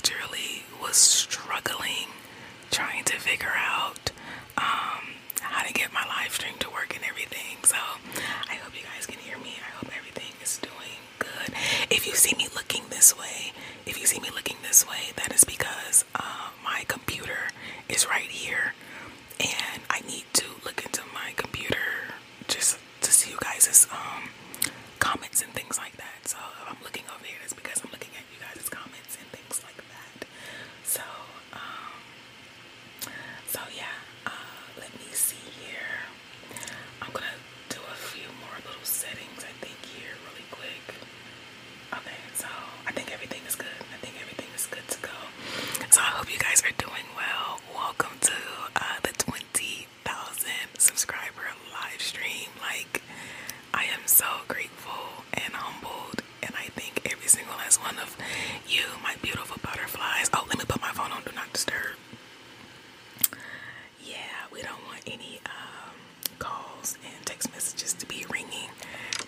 literally was struggling trying to figure out um, how to get my live stream to work and everything. So I hope you guys can hear me. I hope everything is doing good. If you see me looking this way, if you see me looking this way, that is because uh, my computer is right here and I need to look into my computer just to see you guys' um, comments and things like that. So if I'm looking over here, calls and text messages to be ringing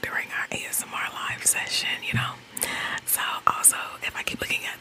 during our ASMR live session, you know. So, also, if I keep looking at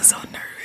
was so nervous.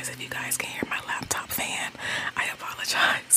If you guys can hear my laptop fan, I apologize.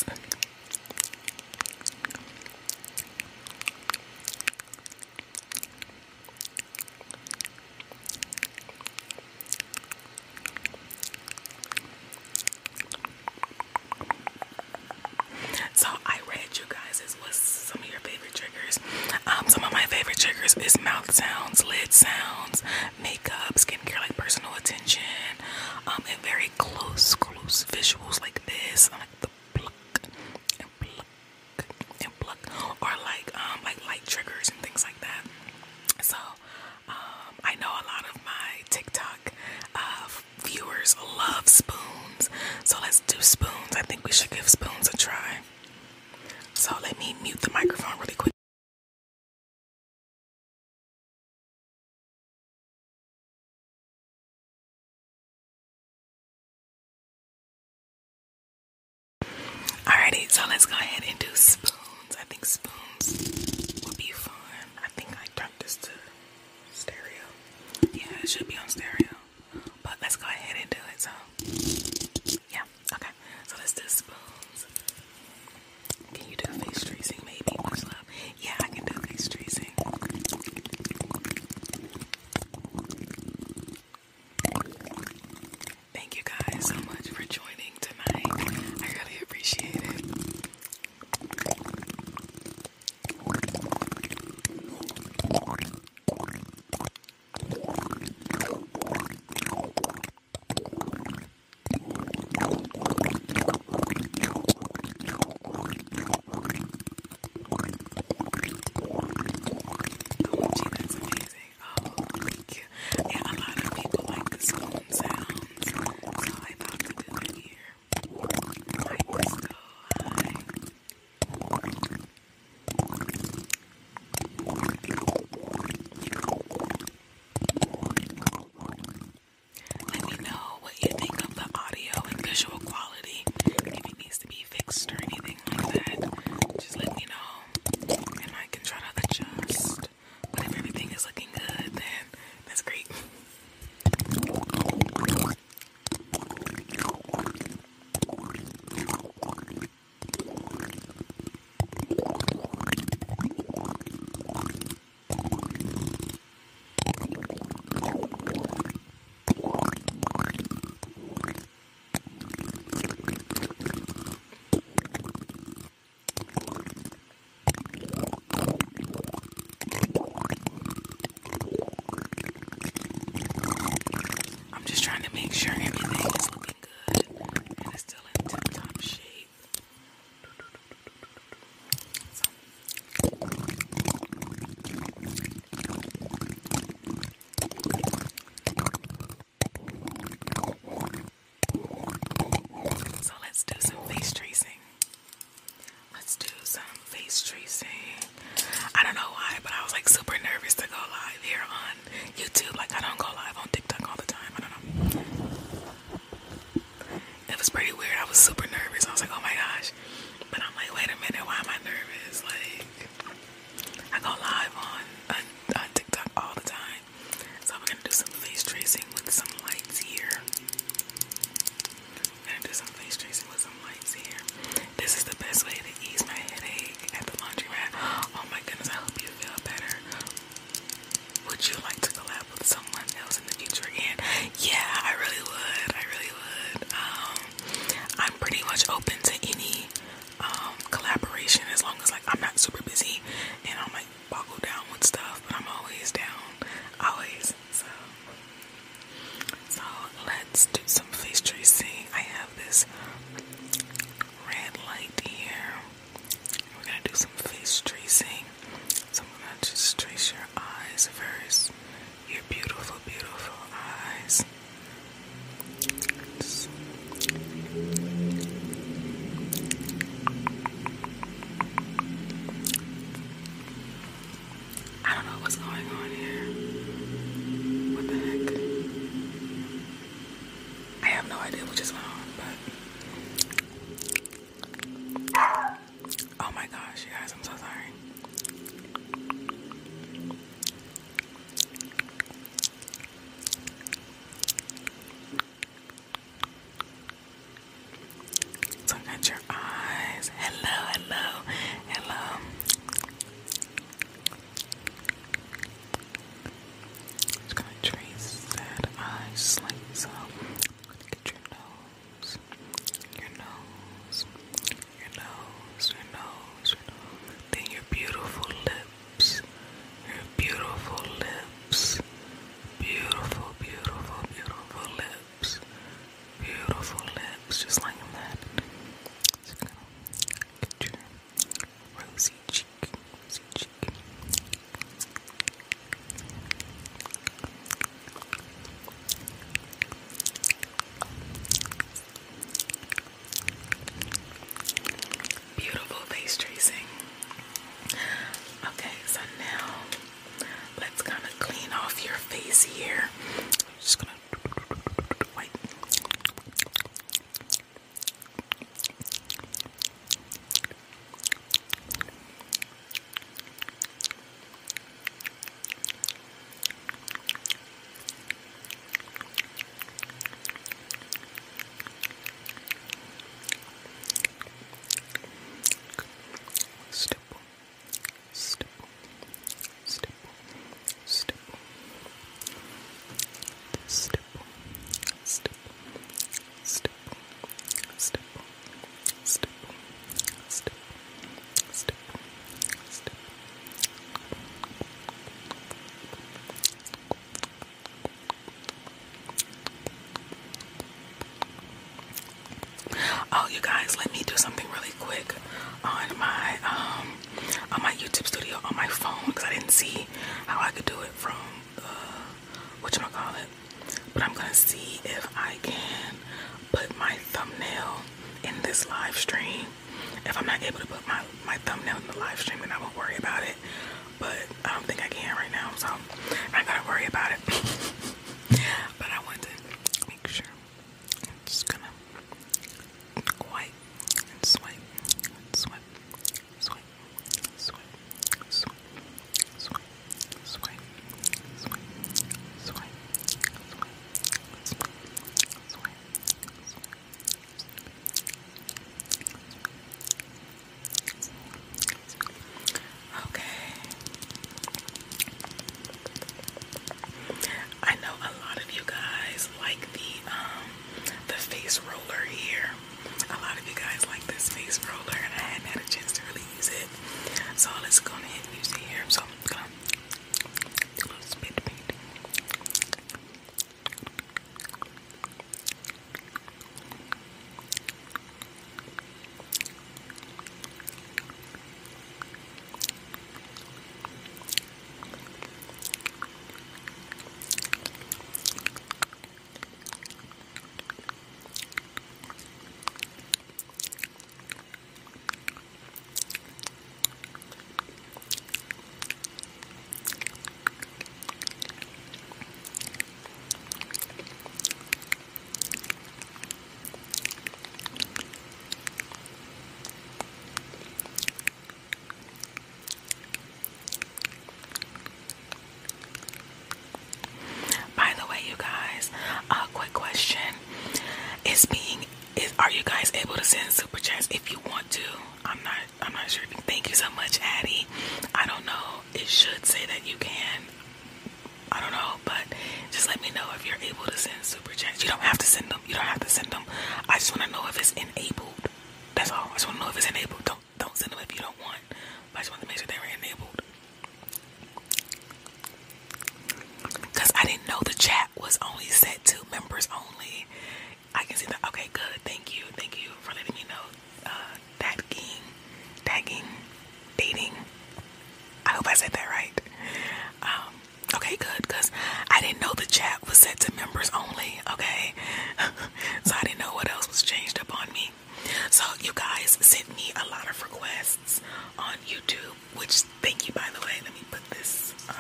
just thank you by the way. Let me put this up.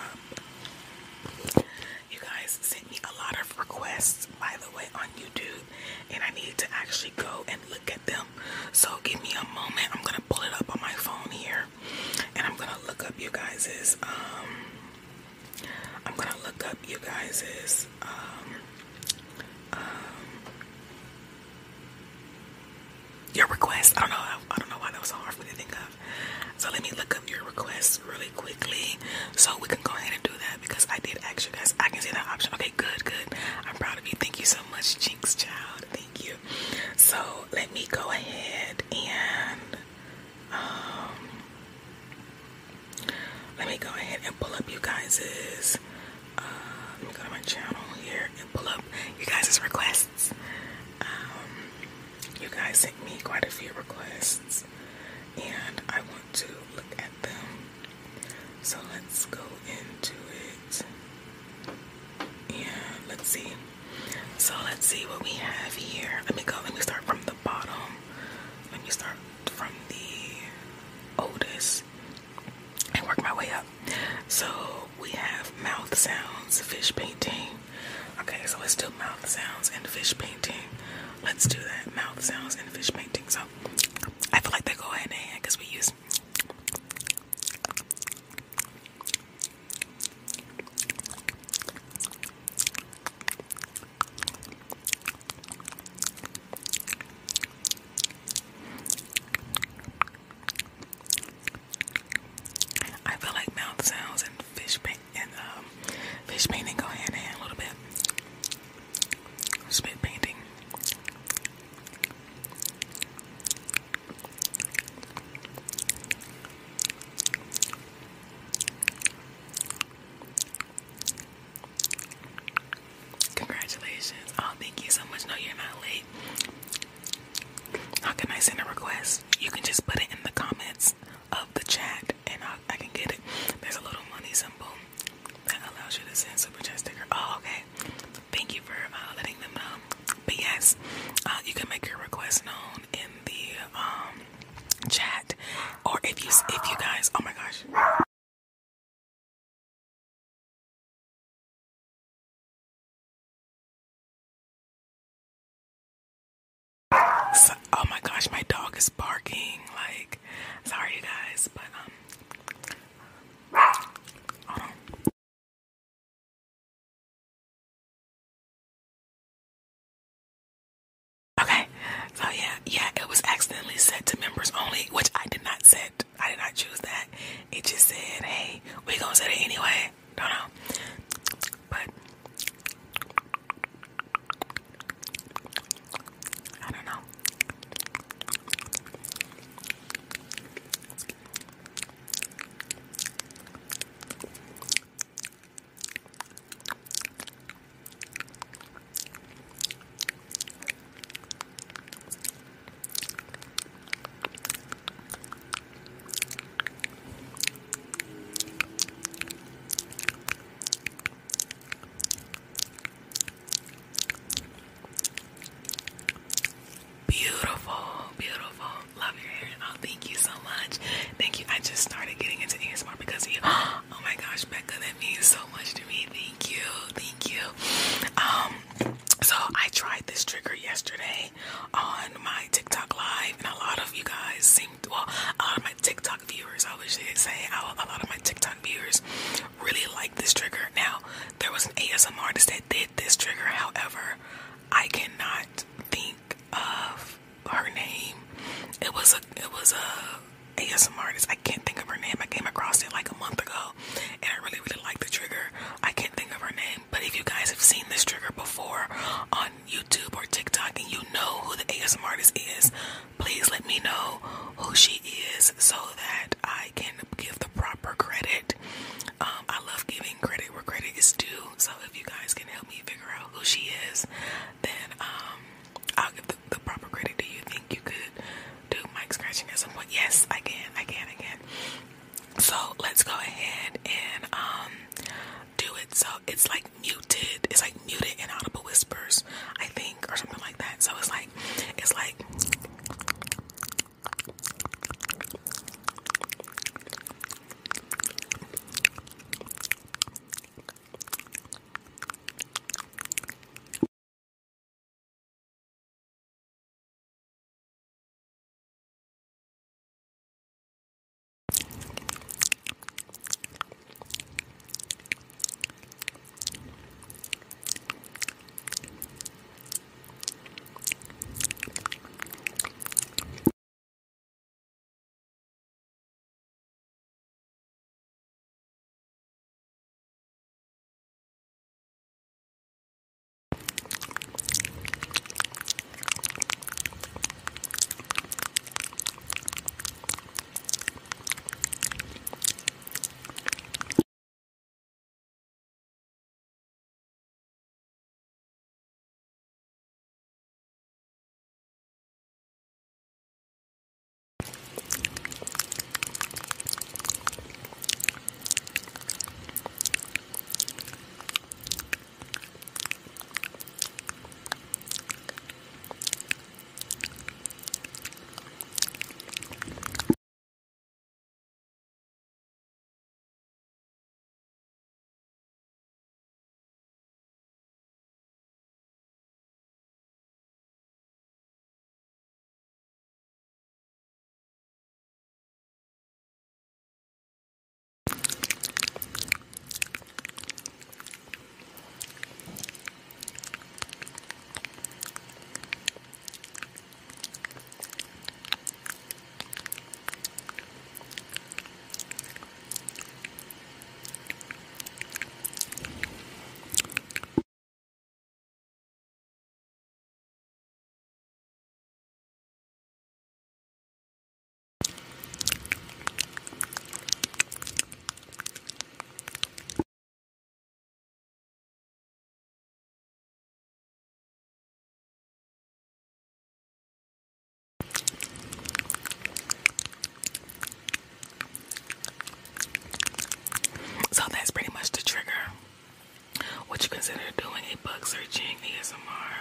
You guys sent me a lot of requests by the way on YouTube, and I need to actually go and look at them. So give me a moment. I'm gonna pull it up on my phone here, and I'm gonna look up you guys's. Um, I'm gonna look up you guys's. Um, um, your request. I don't know. is um, go to my channel here and pull up you guys' requests. Um, you guys sent me quite a few requests, and I want to look at them. So let's go into it. And let's see. So let's see what we have here. I mean, fish painting. Let's do that. Mouth sounds and fish painting. they book searching ASMR.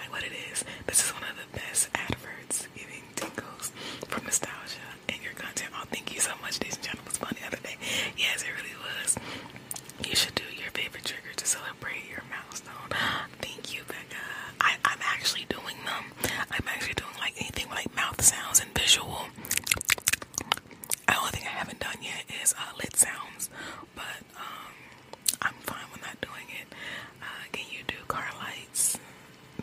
sounds and visual. The only thing I haven't done yet is uh, lid sounds, but um, I'm fine with not doing it. Uh, can you do car lights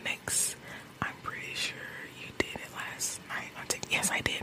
next? I'm pretty sure you did it last night. Yes, I did.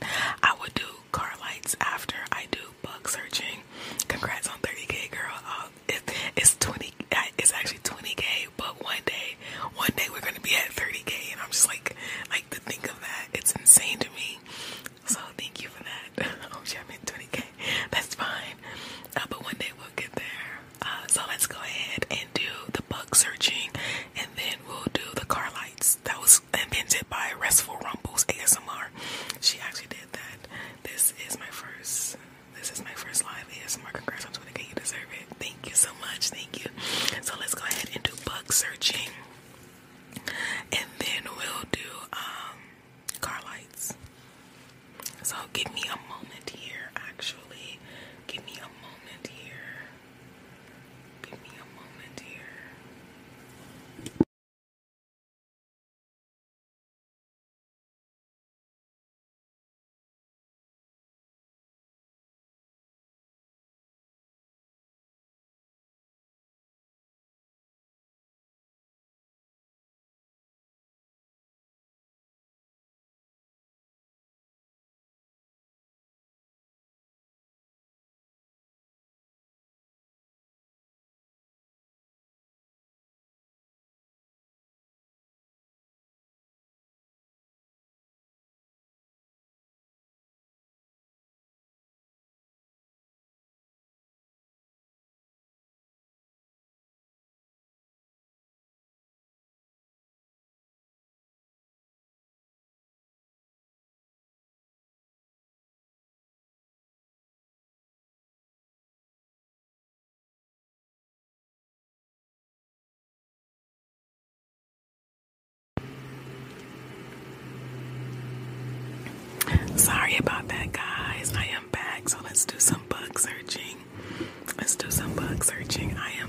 about that, guys. I am back, so let's do some bug searching. Let's do some bug searching. I am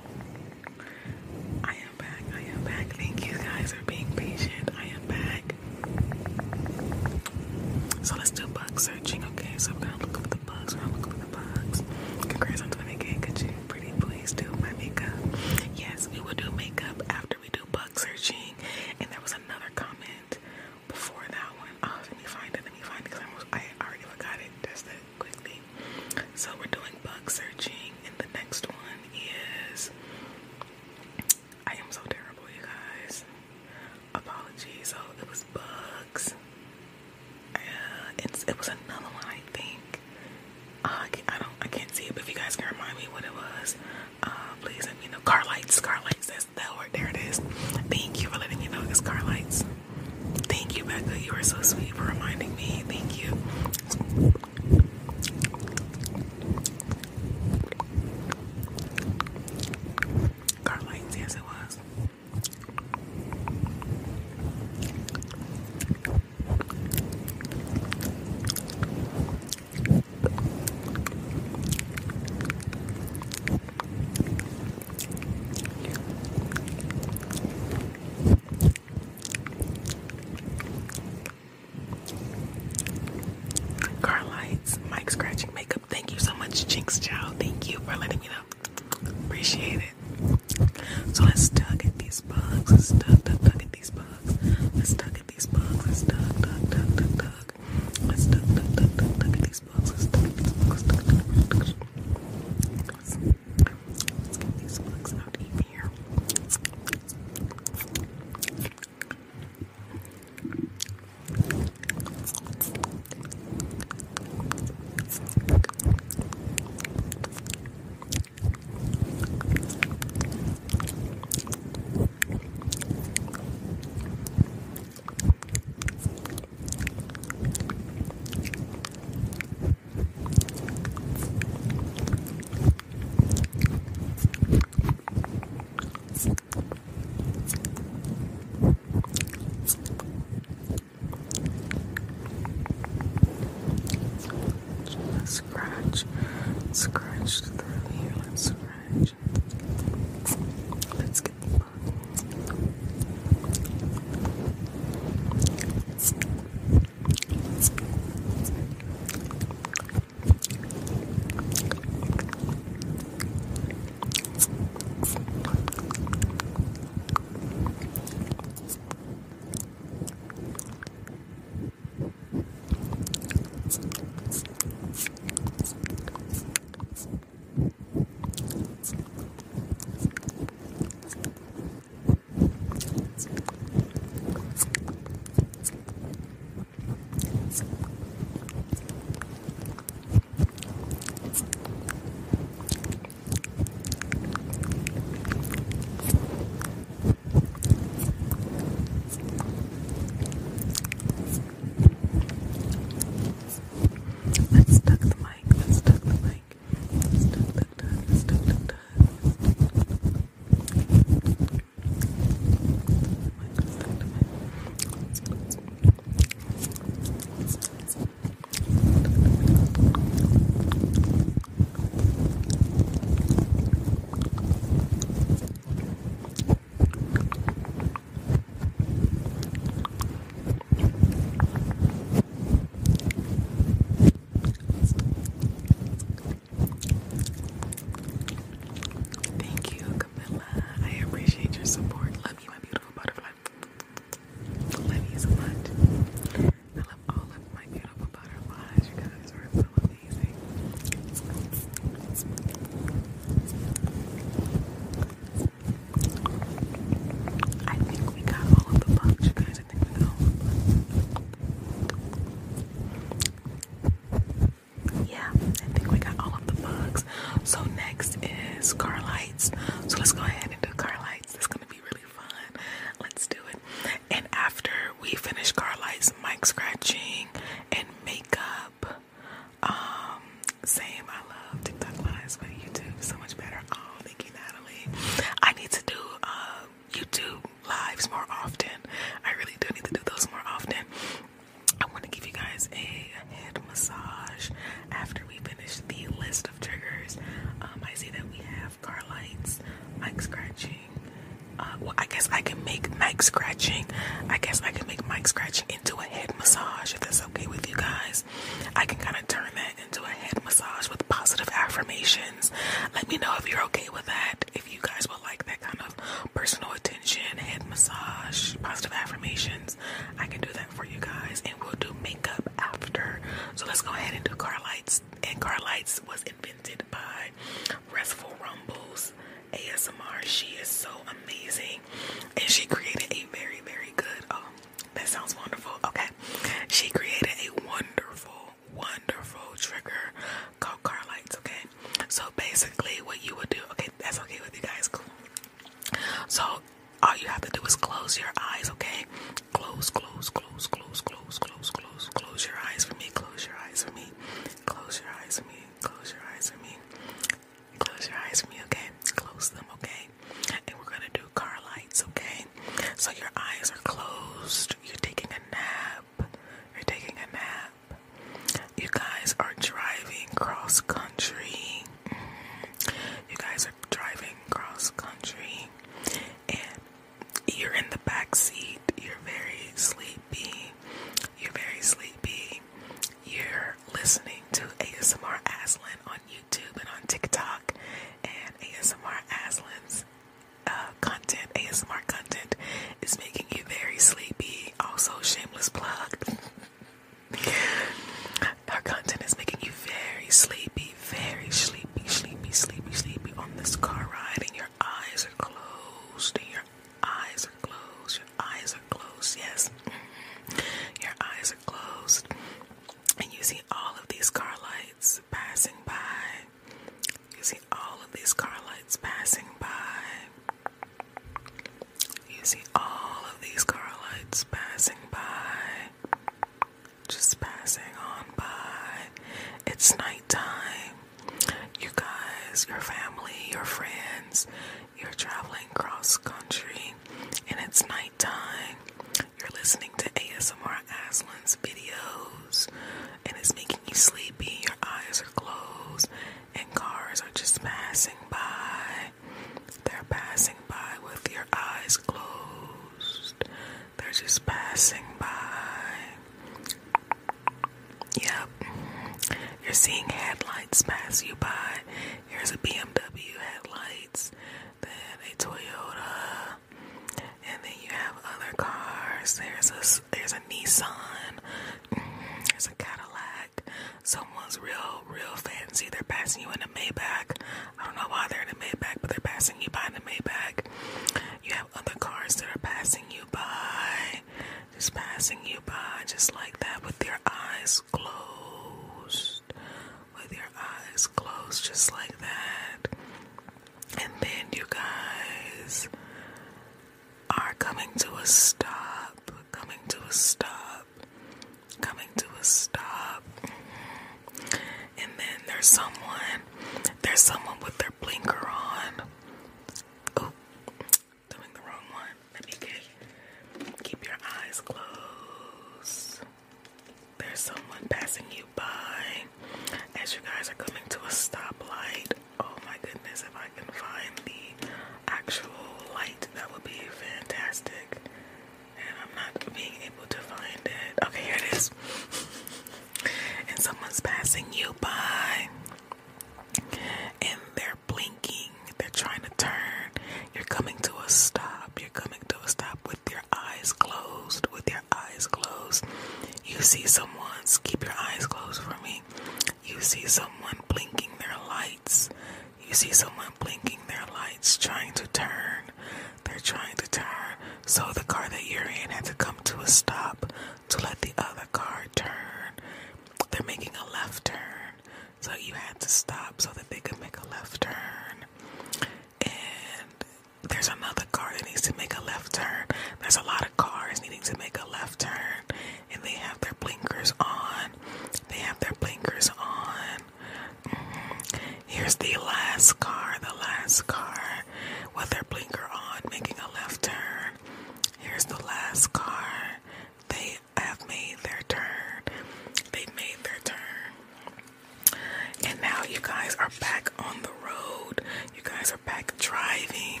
are back on the road. You guys are back driving.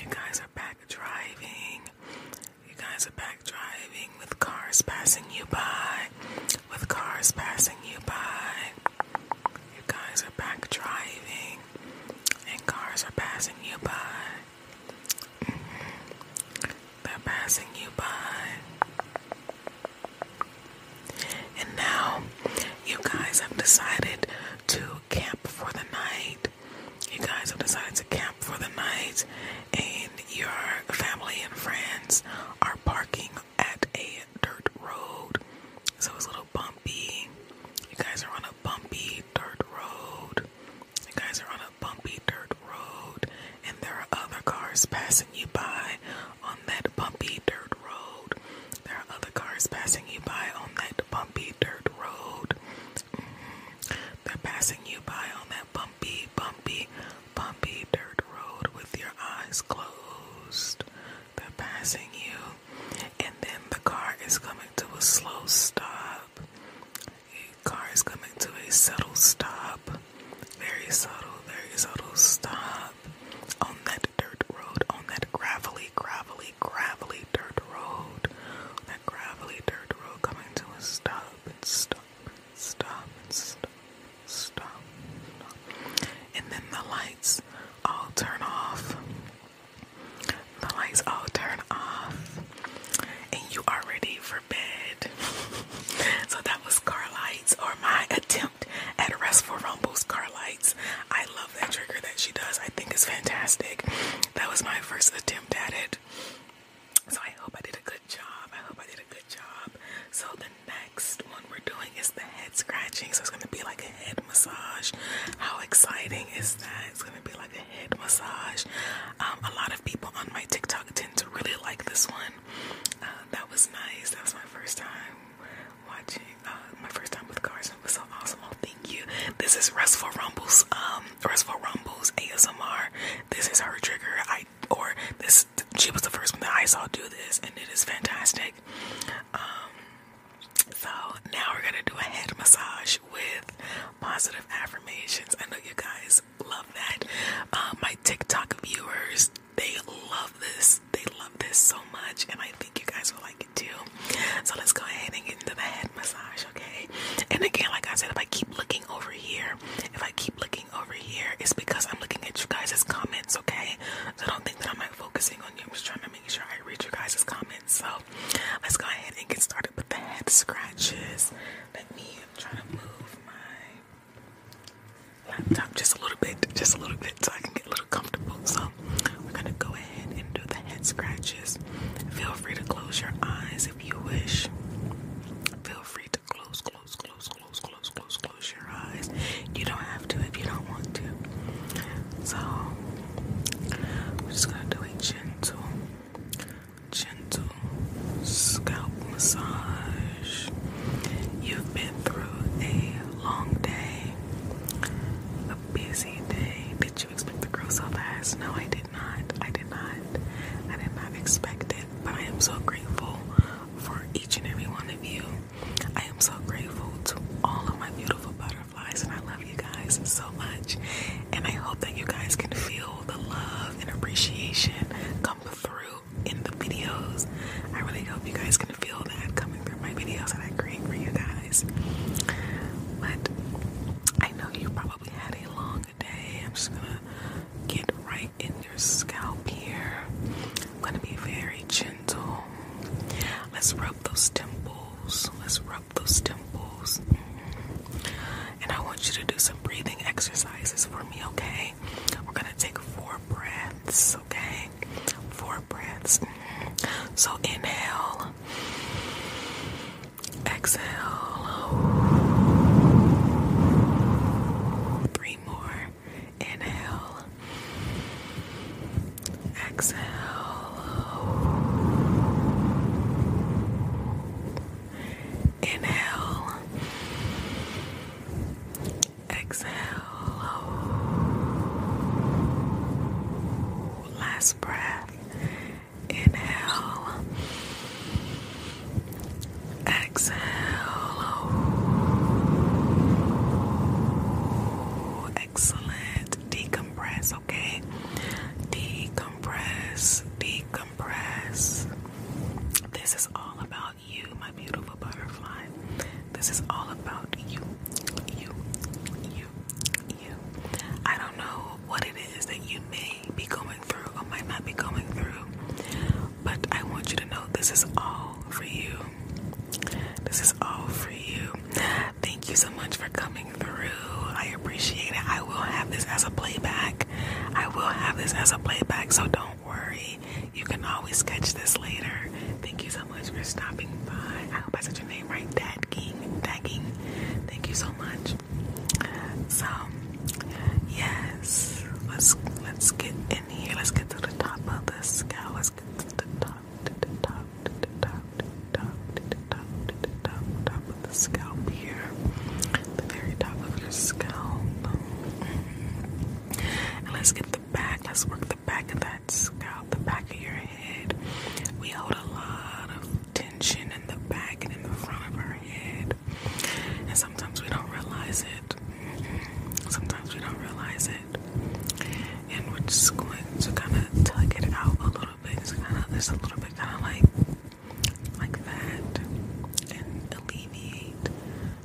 You guys are back driving. You guys are back driving with cars passing you by. With cars passing you by. You guys are back driving. And cars are passing you by. Mm-hmm. They're passing you by. And now you guys have decided Passing you by.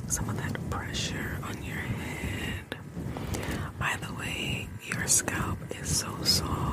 some of that pressure on your head. By the way, your scalp is so soft.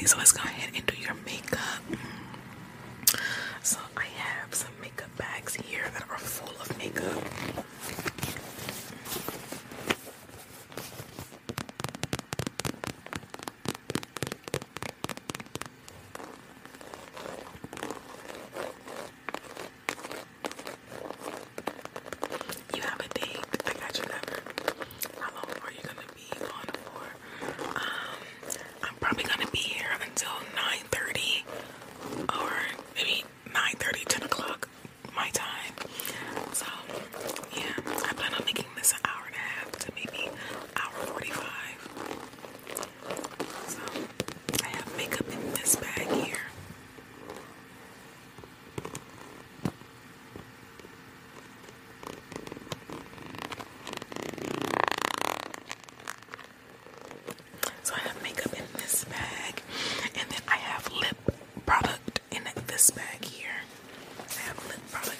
ready. So let's go ahead and do your makeup. this bag here. I have lip product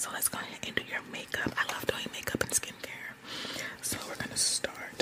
So let's go ahead and do your makeup. I love doing makeup and skincare. So we're gonna start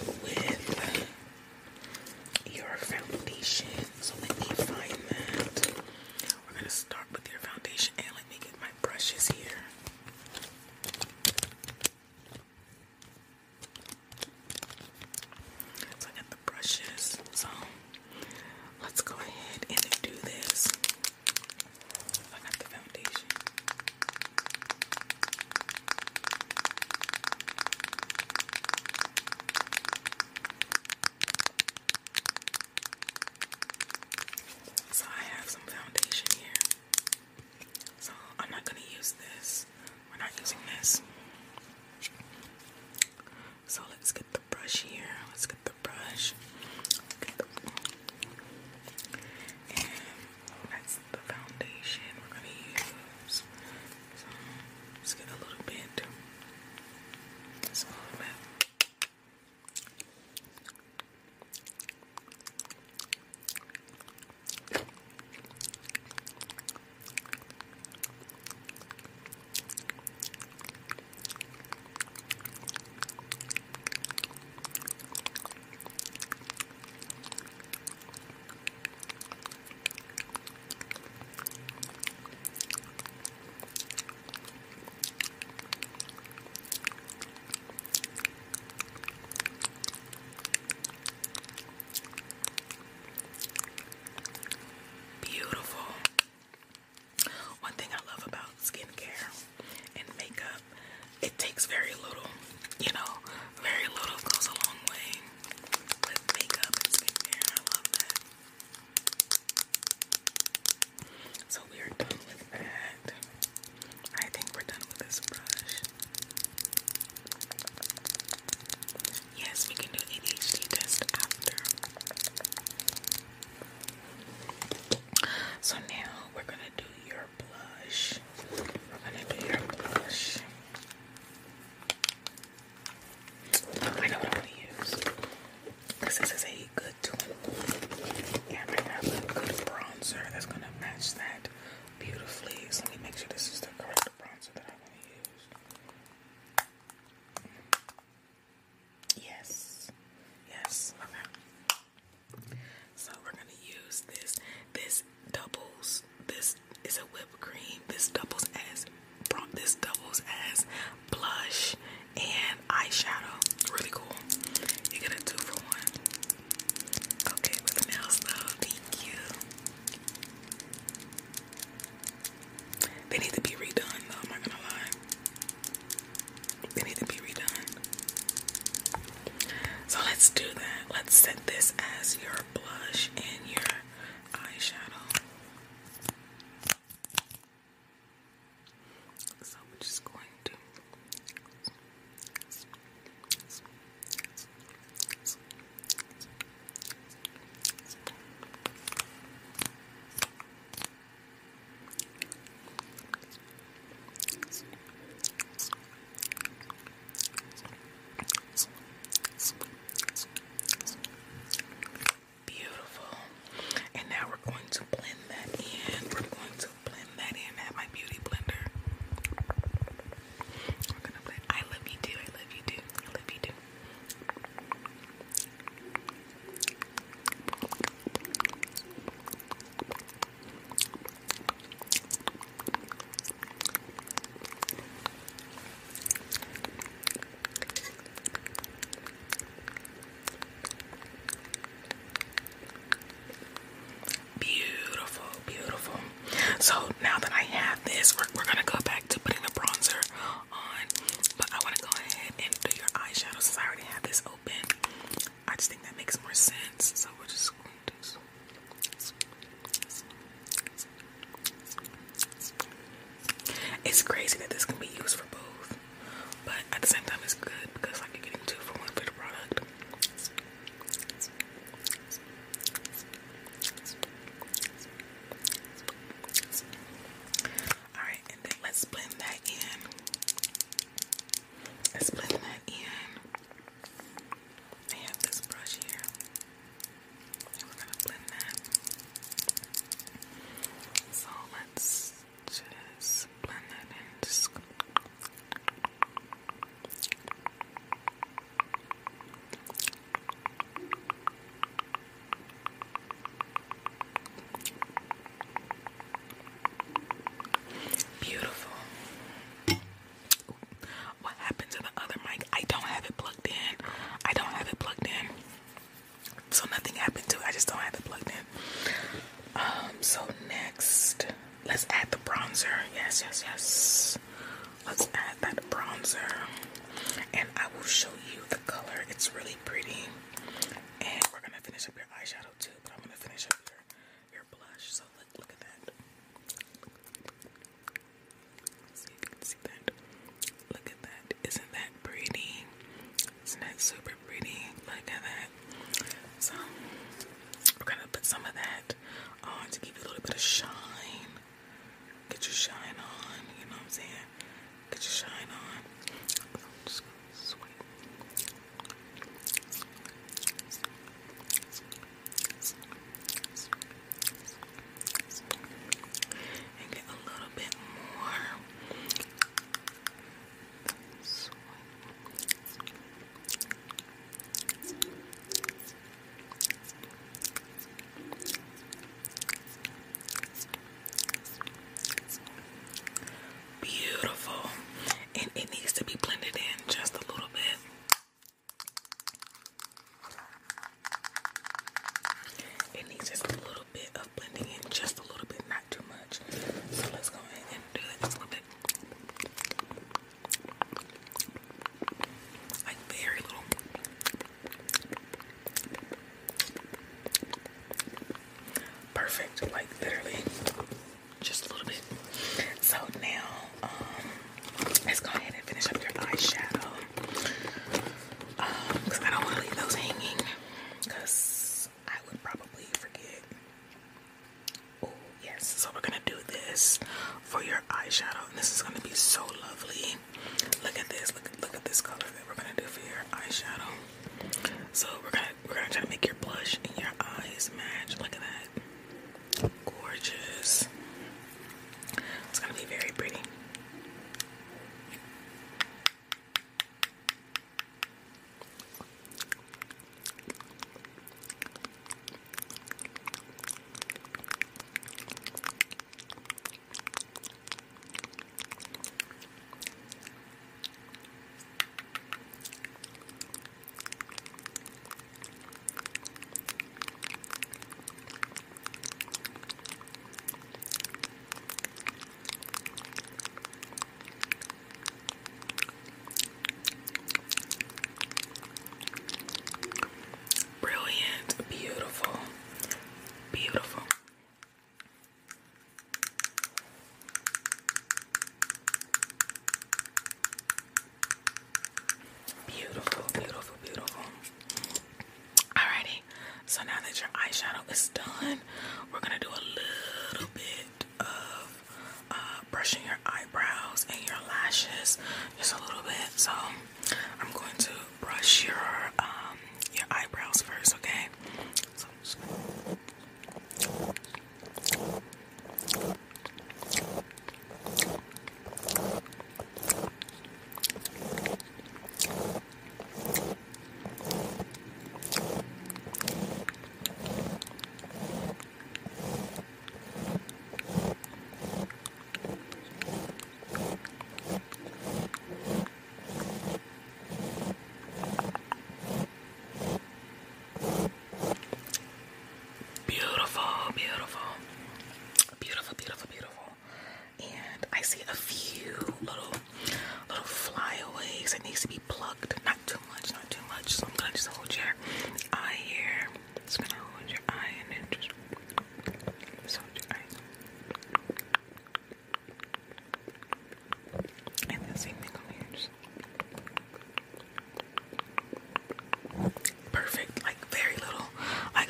send this as your gracias. Like there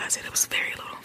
I said it was very little.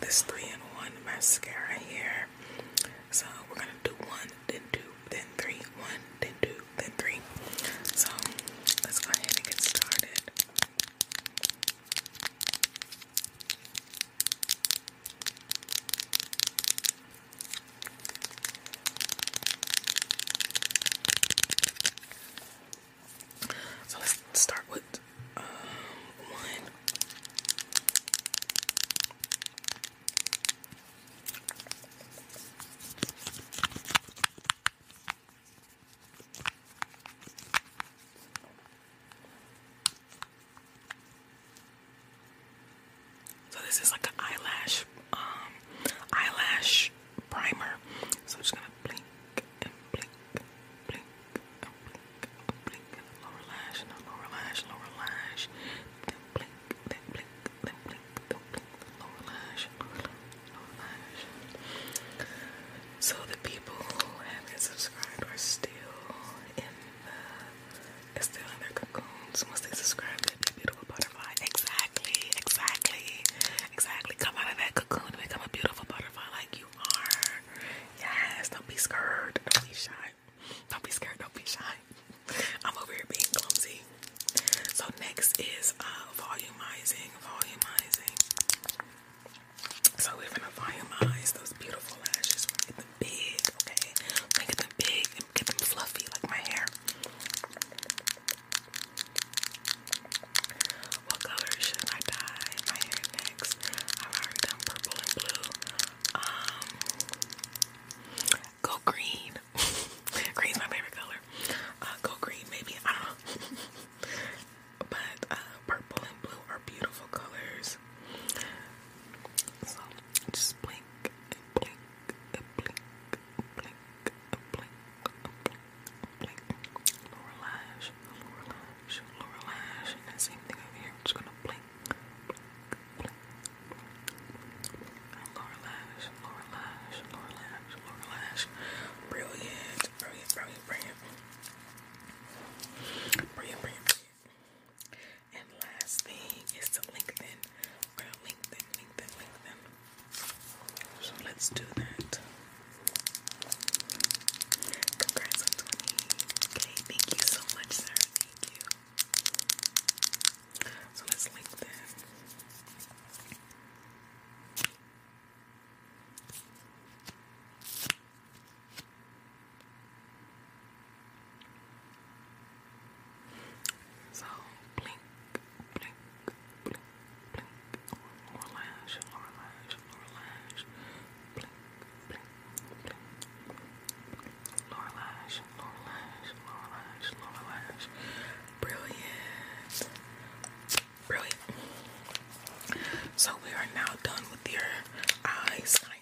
This three in one mascara do So we are now done with your eyes. I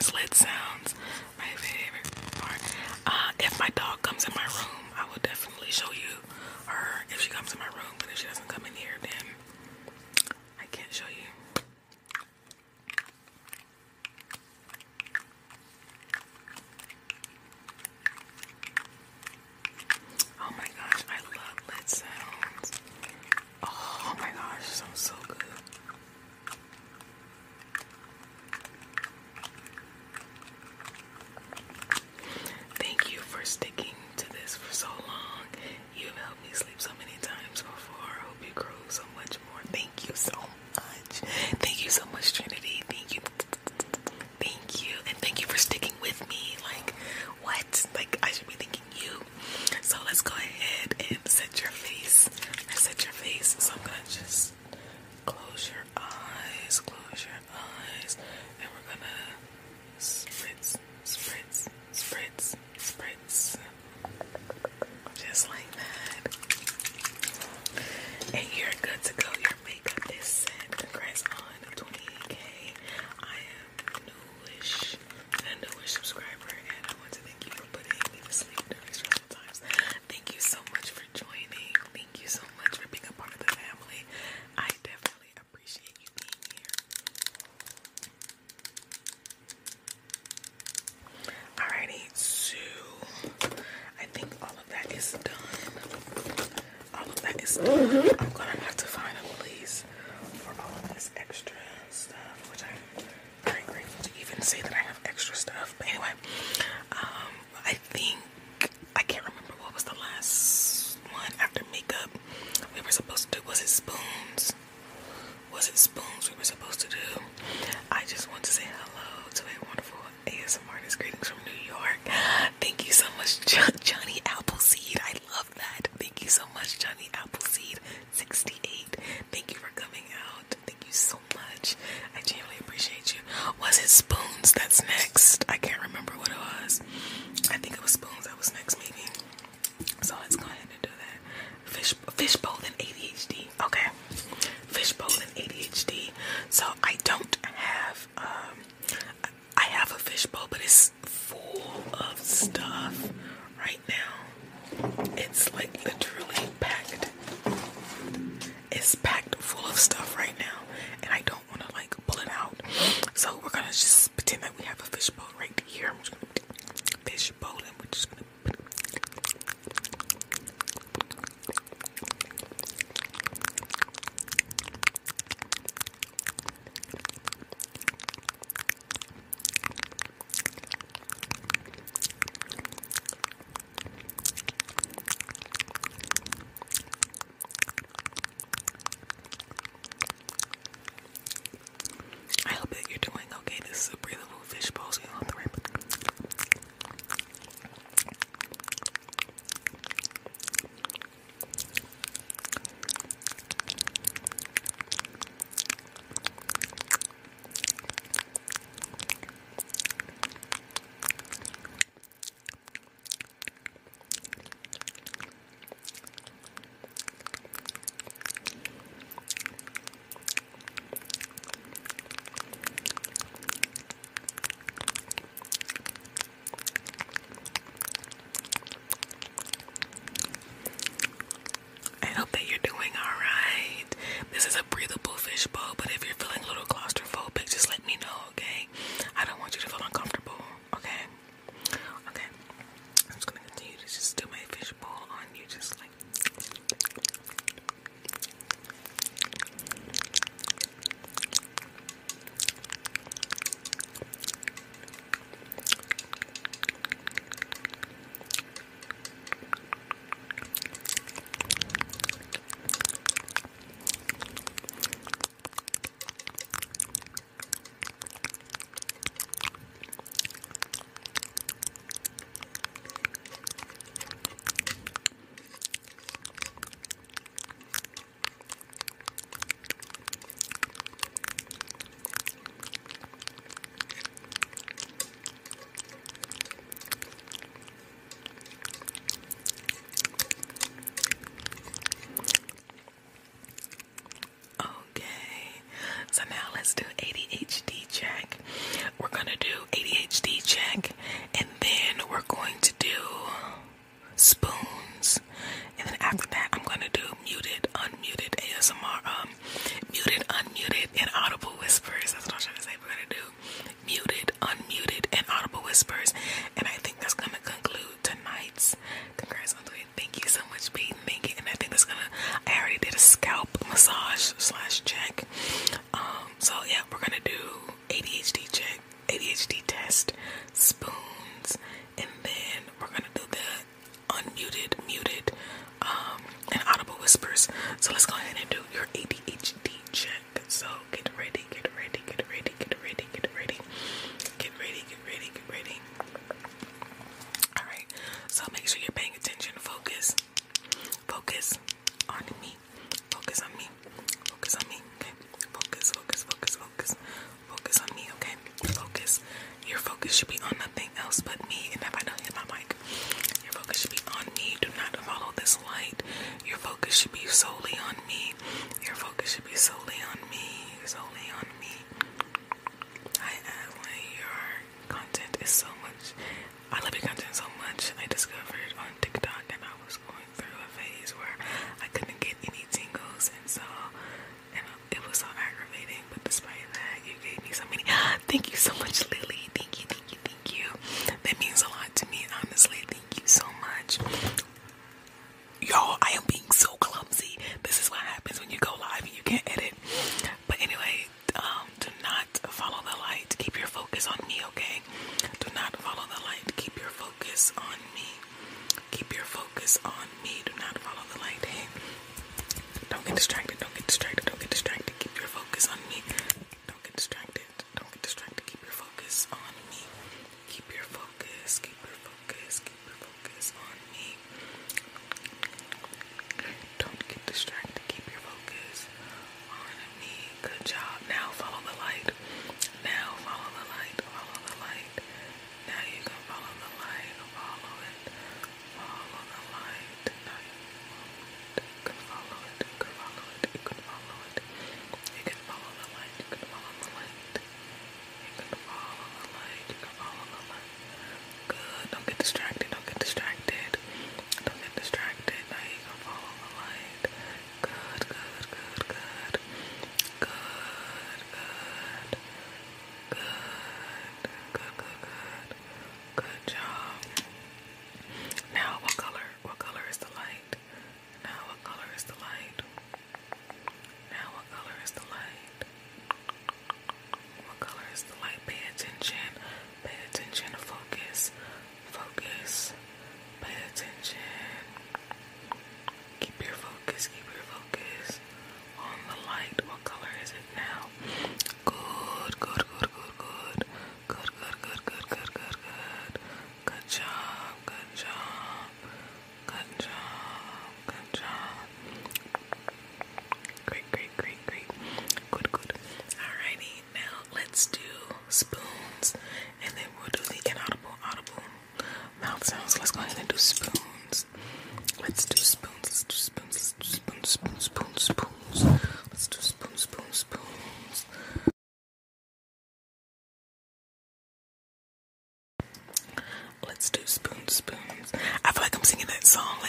guys,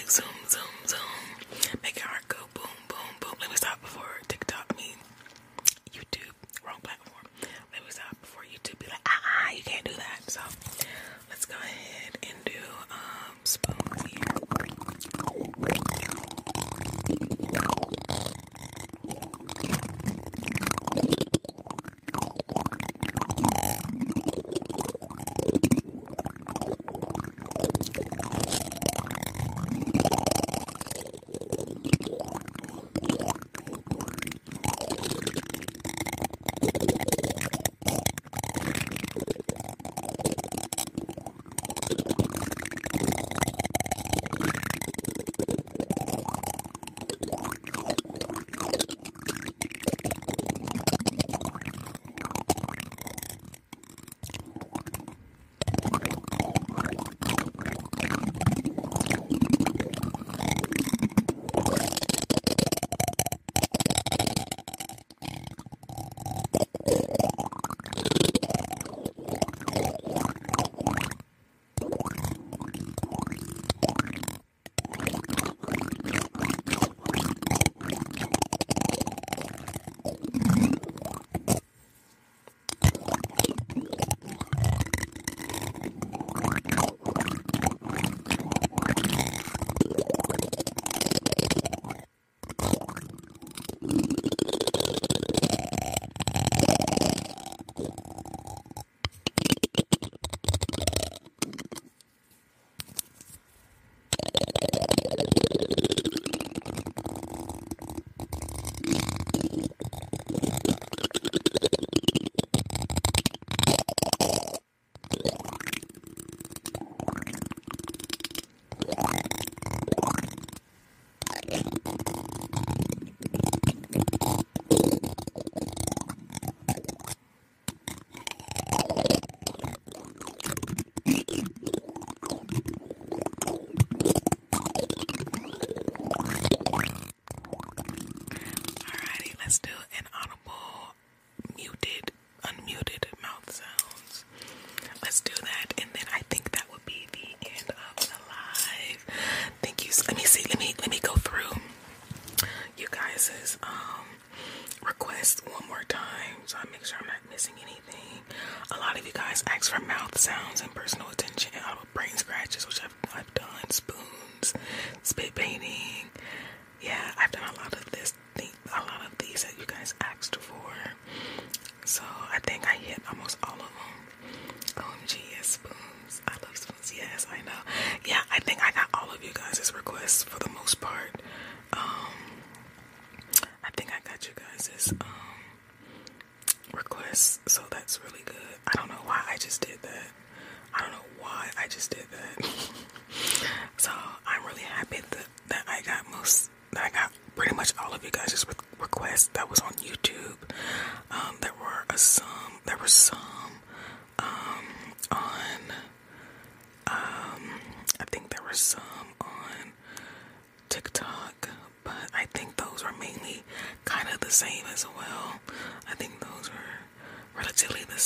like Zoom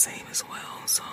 same as well. So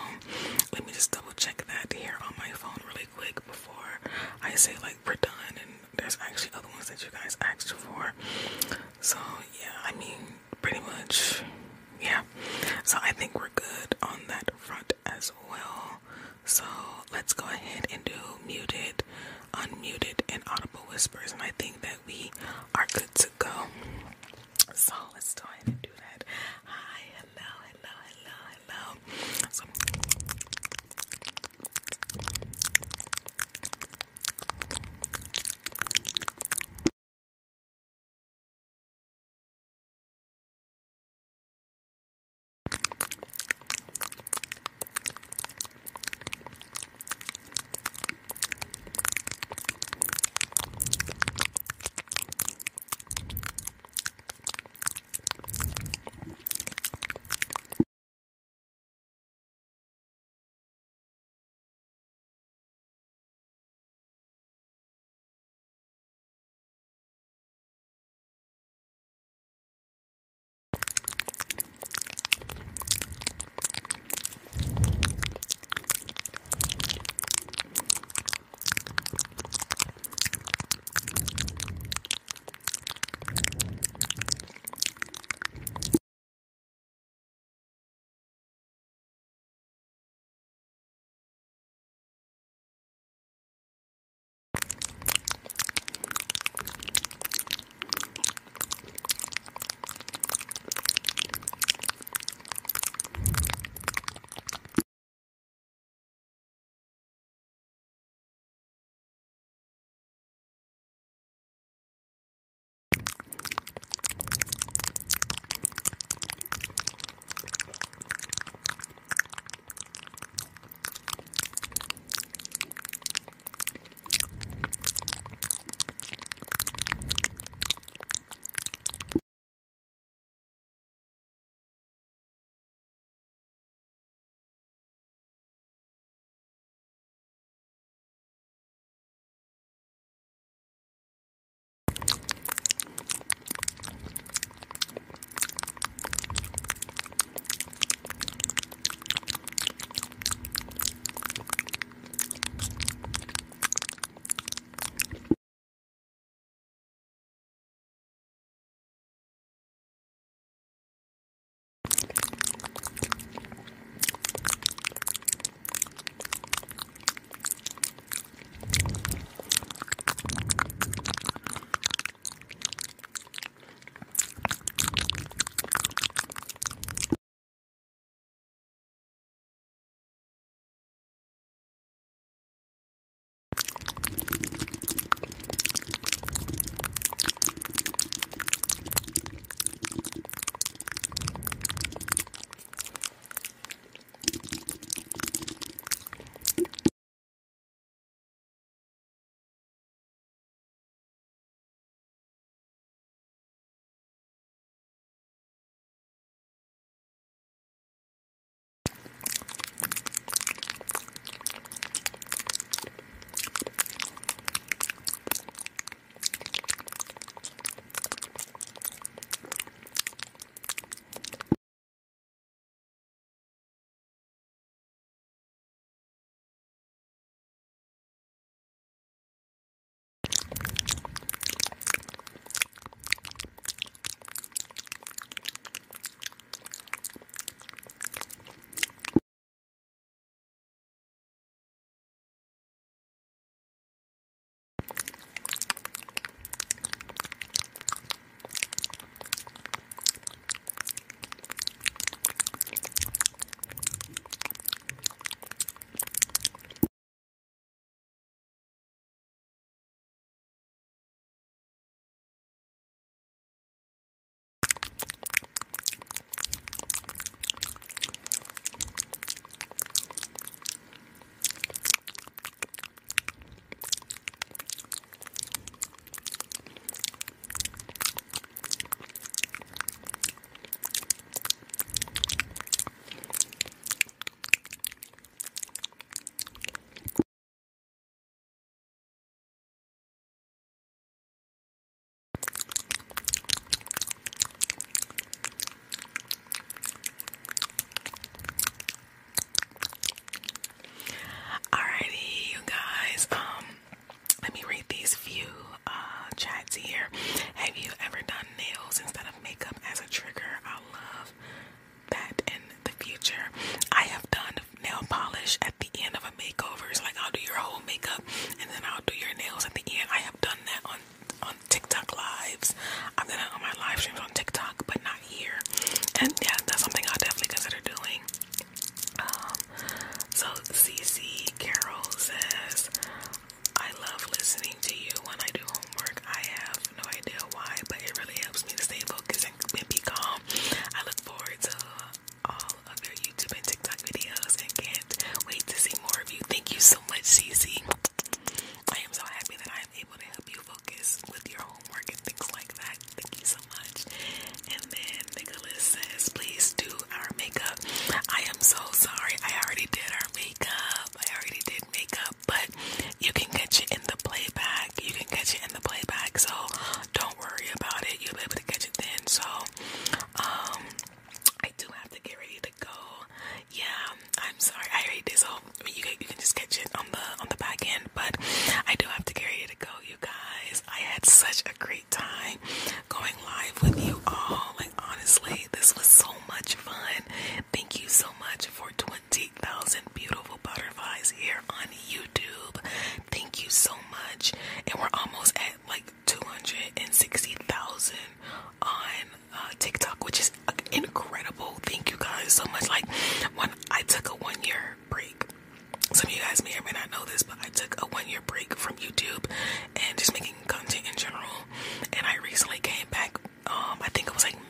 think it was like